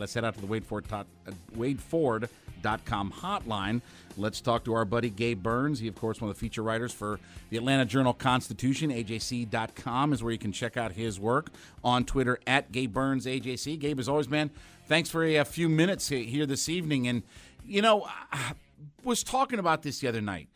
Let's head out to the Wade Ford uh, WadeFord.com hotline. Let's talk to our buddy Gabe Burns. He, of course, one of the feature writers for the Atlanta Journal Constitution. AJC.com is where you can check out his work on Twitter at Gabe Burns AJC. Gabe, as always, man, thanks for a, a few minutes here this evening. And, you know, I was talking about this the other night.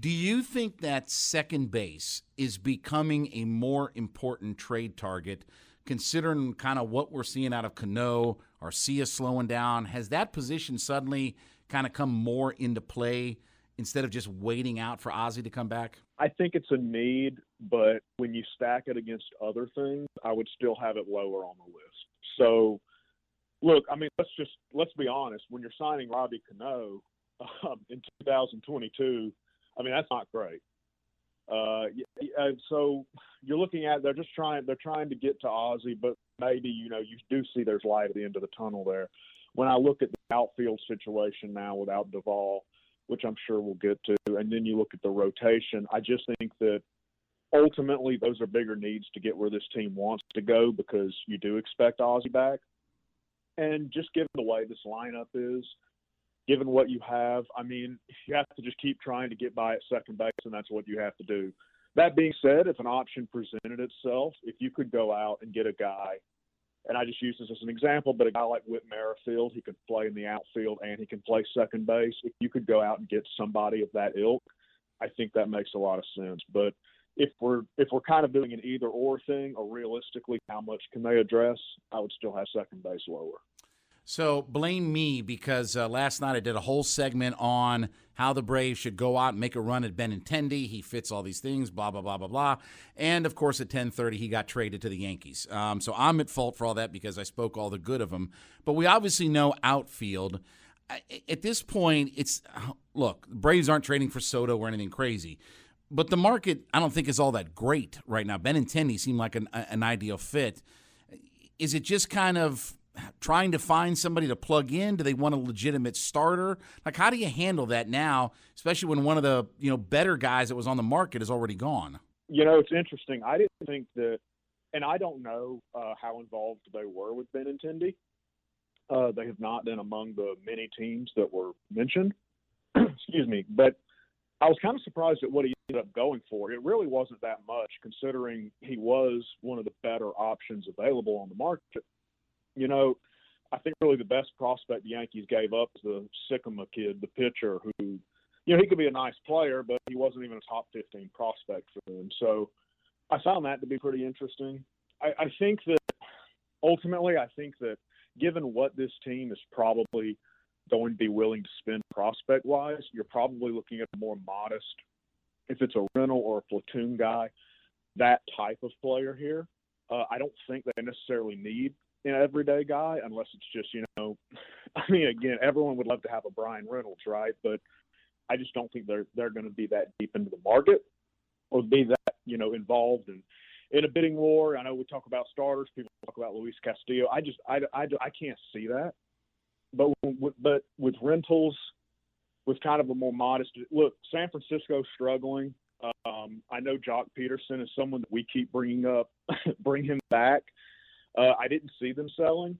Do you think that second base is becoming a more important trade target, considering kind of what we're seeing out of Cano, Arcia slowing down? Has that position suddenly kind of come more into play instead of just waiting out for Ozzie to come back? I think it's a need, but when you stack it against other things, I would still have it lower on the list. So look, I mean, let's just let's be honest. When you're signing Robbie Cano um, in 2022, I mean that's not great. Uh, so you're looking at they're just trying they're trying to get to Ozzie, but maybe you know you do see there's light at the end of the tunnel there. When I look at the outfield situation now without Duvall, which I'm sure we'll get to, and then you look at the rotation, I just think that ultimately those are bigger needs to get where this team wants to go because you do expect Ozzie back. And just given the way this lineup is, given what you have, I mean, you have to just keep trying to get by at second base, and that's what you have to do. That being said, if an option presented itself, if you could go out and get a guy, and I just use this as an example, but a guy like Whit Merrifield, he could play in the outfield and he can play second base. If you could go out and get somebody of that ilk, I think that makes a lot of sense. But if we're if we're kind of doing an either or thing, or realistically, how much can they address? I would still have second base lower. So blame me because uh, last night I did a whole segment on how the Braves should go out and make a run at Benintendi. He fits all these things, blah blah blah blah blah. And of course, at 10:30 he got traded to the Yankees. Um, so I'm at fault for all that because I spoke all the good of him. But we obviously know outfield. At this point, it's look, the Braves aren't trading for Soto or anything crazy. But the market, I don't think, is all that great right now. Benintendi seemed like an, an ideal fit. Is it just kind of trying to find somebody to plug in? Do they want a legitimate starter? Like, how do you handle that now, especially when one of the you know better guys that was on the market is already gone? You know, it's interesting. I didn't think that, and I don't know uh, how involved they were with Benintendi. Uh, they have not been among the many teams that were mentioned. Excuse me, but I was kind of surprised at what he ended up going for. It really wasn't that much, considering he was one of the better options available on the market you know, I think really the best prospect the Yankees gave up is the Sikkema kid, the pitcher, who, you know, he could be a nice player, but he wasn't even a top 15 prospect for them. So I found that to be pretty interesting. I, I think that ultimately, I think that given what this team is probably going to be willing to spend prospect wise, you're probably looking at a more modest, if it's a rental or a platoon guy, that type of player here. Uh, I don't think they necessarily need an everyday guy unless it's just you know I mean again everyone would love to have a Bryan Reynolds right but I just don't think they're they're going to be that deep into the market or be that you know involved in in a bidding war. I know we talk about starters, people talk about Luis Castillo. I just I, I, I can't see that. But but with rentals, with kind of a more modest look, San Francisco struggling. Um, I know Joc Pederson is someone that we keep bringing up, bring him back. Uh, I didn't see them selling.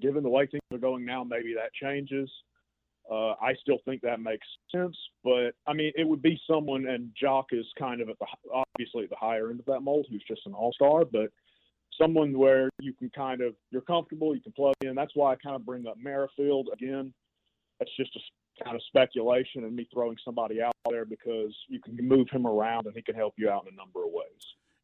Given the way things are going now, maybe that changes. Uh, I still think that makes sense, but I mean, it would be someone, and Joc is kind of at the obviously at the higher end of that mold, who's just an all star, but someone where you can kind of you're comfortable, you can plug in. That's why I kind of bring up Merrifield again. That's just a kind of speculation and me throwing somebody out there because you can move him around and he can help you out in a number of ways.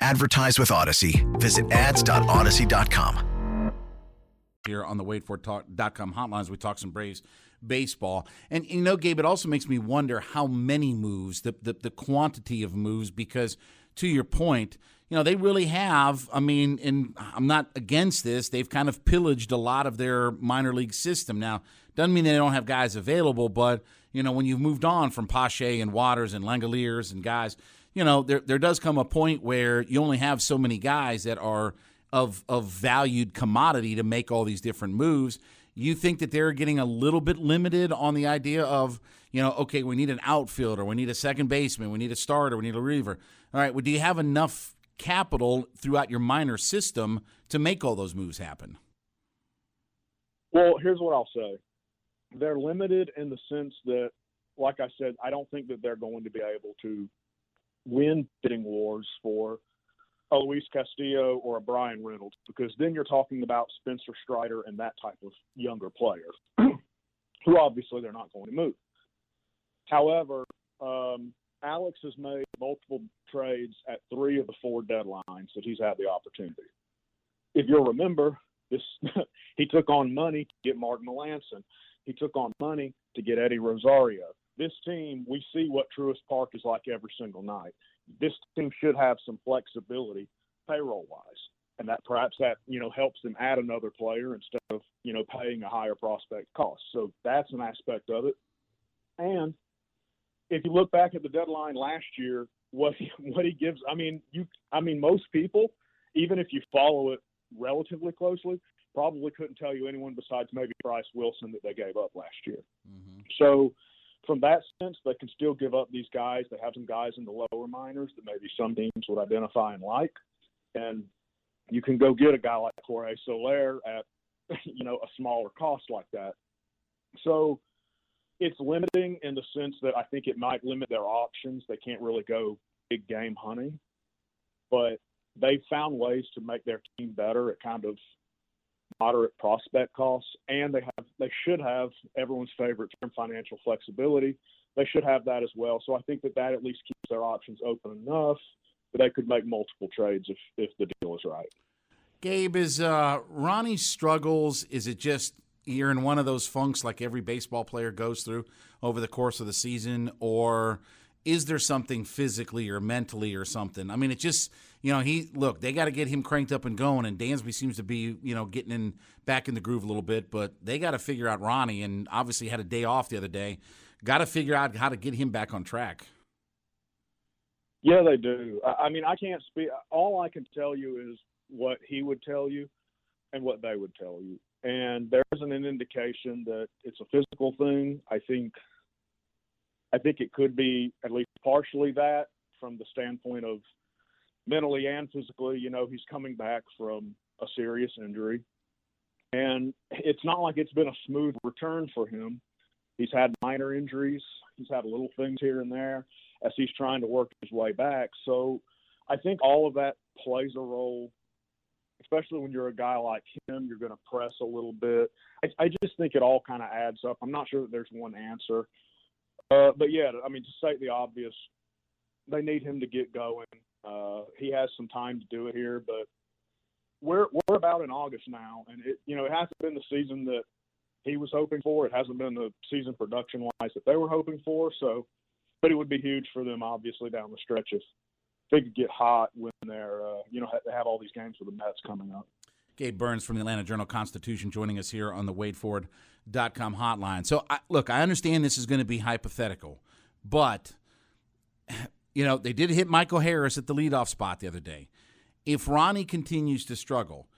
Advertise with Audacy. Visit ads.audacy.com. Here on the WadeFord.com hotlines, we talk some Braves baseball. And you know, Gabe, it also makes me wonder how many moves, the, the, the quantity of moves, because to your point, you know, they really have. I mean, and I'm not against this. They've kind of pillaged a lot of their minor league system. Now, doesn't mean they don't have guys available, but you know, when you've moved on from Pache and Waters and Langeliers and guys, you know, there there does come a point where you only have so many guys that are of of valued commodity to make all these different moves. You think that they're getting a little bit limited on the idea of, you know, okay, we need an outfielder, we need a second baseman, we need a starter, we need a reliever. All right, well, do you have enough capital throughout your minor system to make all those moves happen? Well, here's what I'll say. They're limited in the sense that, like I said, I don't think that they're going to be able to win bidding wars for a Luis Castillo or a Bryan Reynolds because then you're talking about Spencer Strider and that type of younger player who obviously they're not going to move. However, um, Alex has made multiple trades at three of the four deadlines that he's had the opportunity. If you'll remember, this he took on money to get Martin Melancon. He took on money to get Eddie Rosario. This team, we see what Truist Park is like every single night. This team should have some flexibility payroll wise. And that perhaps that, you know, helps them add another player instead of, you know, paying a higher prospect cost. So that's an aspect of it. And if you look back at the deadline last year, what he, what he gives, I mean, you, I mean, most people, even if you follow it relatively closely, probably couldn't tell you anyone besides maybe Bryce Wilson that they gave up last year. Mm-hmm. So, from that sense, they can still give up these guys. They have some guys in the lower minors that maybe some teams would identify and like, and you can go get a guy like Jorge Soler at you know a smaller cost like that. So it's limiting in the sense that I think it might limit their options. They can't really go big game hunting, but they've found ways to make their team better at kind of moderate prospect costs, and they have they should have everyone's favorite term financial flexibility. They should have that as well. So I think that that at least keeps their options open enough that they could make multiple trades if if the deal is right. Gabe, is uh, Ronnie's struggles? Is it just you're in one of those funks like every baseball player goes through over the course of the season, or is there something physically or mentally or something? I mean, it just you know he look they got to get him cranked up and going, and Dansby seems to be you know getting in back in the groove a little bit, but they got to figure out Ronnie, and obviously had a day off the other day. Got to figure out how to get him back on track. Yeah, they do. I mean, I can't speak. All I can tell you is what he would tell you and what they would tell you and there isn't an indication that it's a physical thing. I think I think it could be at least partially that from the standpoint of mentally and physically. You know, he's coming back from a serious injury, and it's not like it's been a smooth return for him. He's had minor injuries. He's had little things here and there as he's trying to work his way back. So I think all of that plays a role especially when you're a guy like him, you're going to press a little bit. I, I just think it all kind of adds up. I'm not sure that there's one answer. Uh, but yeah, I mean, to state the obvious, they need him to get going. Uh, he has some time to do it here, but we're we're about in August now, and it you know it hasn't been the season that he was hoping for. It hasn't been the season production wise that they were hoping for. So, but it would be huge for them, obviously, down the stretch if they could get hot when they're uh, you know they have all these games with the Mets coming up. Gabe Burns from the Atlanta Journal Constitution joining us here on the WadeFord.com hotline. So, I, look, I understand this is going to be hypothetical, but you know they did hit Michael Harris at the leadoff spot the other day. If Ronnie continues to struggle,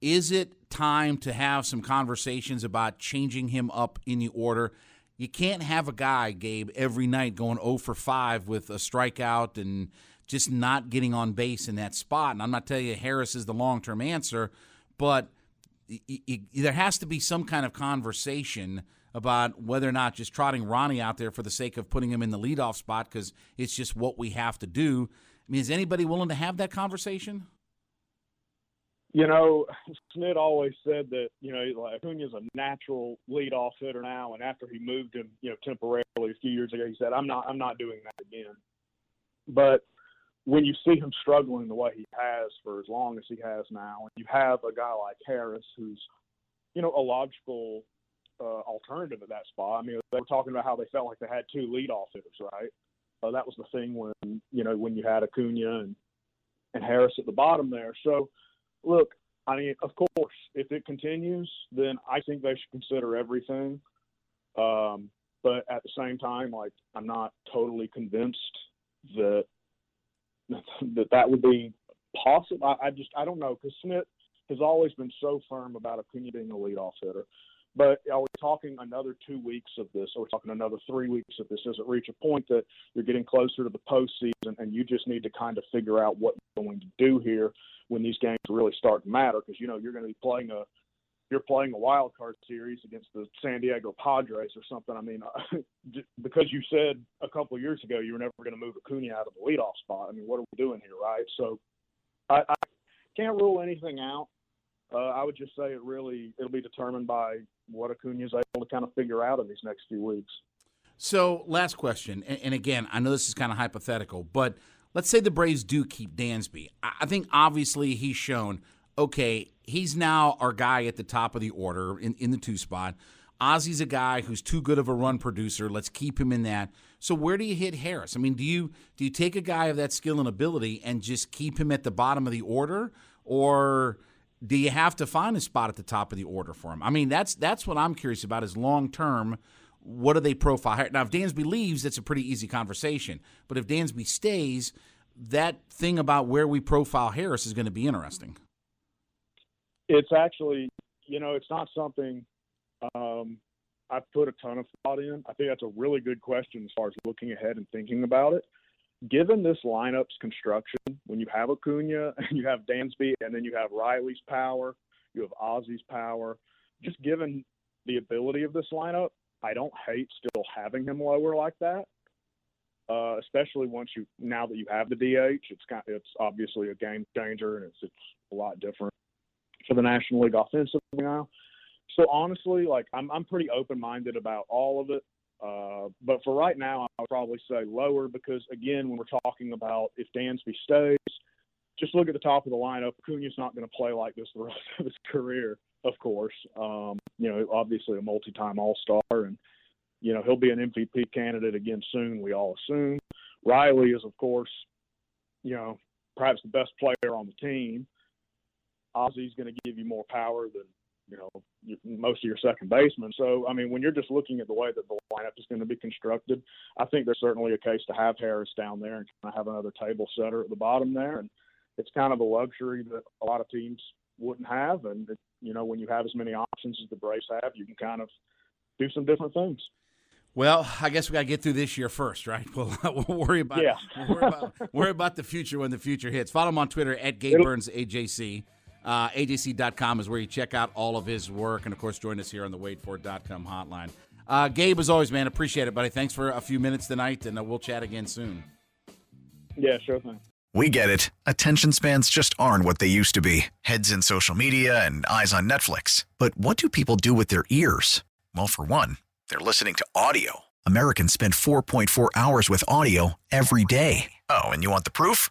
is it time to have some conversations about changing him up in the order? You can't have a guy, Gabe, every night going 0 for 5 with a strikeout and just not getting on base in that spot. And I'm not telling you Harris is the long term answer, but there has to be some kind of conversation about whether or not just trotting Ronnie out there for the sake of putting him in the leadoff spot because it's just what we have to do. I mean, is anybody willing to have that conversation? You know, Smith always said that you know like Acuna's a natural leadoff hitter now, and after he moved him, you know, temporarily a few years ago, he said, "I'm not, I'm not doing that again." But when you see him struggling the way he has for as long as he has now, and you have a guy like Harris, who's you know a logical uh, alternative at that spot. I mean, they were talking about how they felt like they had two leadoff hitters, right? Uh, that was the thing when you know when you had Acuna and and Harris at the bottom there. So, look, I mean, of course, if it continues, then I think they should consider everything. Um, but at the same time, like I'm not totally convinced that that that would be possible. I, I just I don't know because Smith has always been so firm about Acuna being a leadoff hitter. But are we talking another two weeks of this, or are we talking another three weeks of this? Does it reach a point that you're getting closer to the postseason and you just need to kind of figure out what you're going to do here when these games really start to matter? Because you know you're going to be playing a you're playing a wild card series against the San Diego Padres or something. I mean, because you said a couple years ago you were never going to move Acuna out of the leadoff spot. I mean, what are we doing here, right? So I, I can't rule anything out. Uh, I would just say it really it'll be determined by what Acuna is able to kind of figure out in these next few weeks. So, last question, and, and again, I know this is kind of hypothetical, but let's say the Braves do keep Dansby. I think obviously he's shown okay, he's now our guy at the top of the order in, in the two spot. Ozzie's a guy who's too good of a run producer. Let's keep him in that. So where do you hit Harris? I mean, do you do you take a guy of that skill and ability and just keep him at the bottom of the order, or do you have to find a spot at the top of the order for him? I mean, that's that's what I'm curious about is long term. What do they profile? Now, if Dansby leaves, that's a pretty easy conversation. But if Dansby stays, that thing about where we profile Harris is going to be interesting. It's actually, you know, it's not something um, I've put a ton of thought in. I think that's a really good question as far as looking ahead and thinking about it given this lineup's construction, when you have Acuna and you have Dansby and then you have Riley's power, you have Ozzie's power, just given the ability of this lineup, I don't hate still having him lower like that. Uh, especially once you now that you have the DH, it's kind it's obviously a game changer and it's it's a lot different for the National League offensively now. So honestly, like I'm I'm pretty open minded about all of it. Uh, but for right now, I would probably say lower because, again, when we're talking about if Dansby stays, just look at the top of the lineup. Acuna's not going to play like this the rest of his career, of course. Um, you know, obviously a multi-time All-Star, and you know he'll be an MVP candidate again soon. We all assume. Riley is, of course, you know, perhaps the best player on the team. Ozzie's going to give you more power than you know most of your second basemen. So I mean, when you're just looking at the way that the lineup is going to be constructed, I think there's certainly a case to have Harris down there and kind of have another table setter at the bottom there, and it's kind of a luxury that a lot of teams wouldn't have. And it, you know, when you have as many options as the Braves have, you can kind of do some different things. Well, I guess we got to get through this year first, right? We'll, we'll worry about yeah. we'll worry about worry about the future when the future hits. Follow him on Twitter at Gabe Burns AJC. Uh, AJC.com is where you check out all of his work. And, of course, join us here on the WadeFord.com hotline. Uh, Gabe, as always, man, appreciate it, buddy. Thanks for a few minutes tonight, and uh, we'll chat again soon. Yeah, sure thing. We get it. Attention spans just aren't what they used to be heads in social media and eyes on Netflix. But what do people do with their ears? Well, for one, they're listening to audio. Americans spend 4.4 hours with audio every day. Oh, and you want the proof?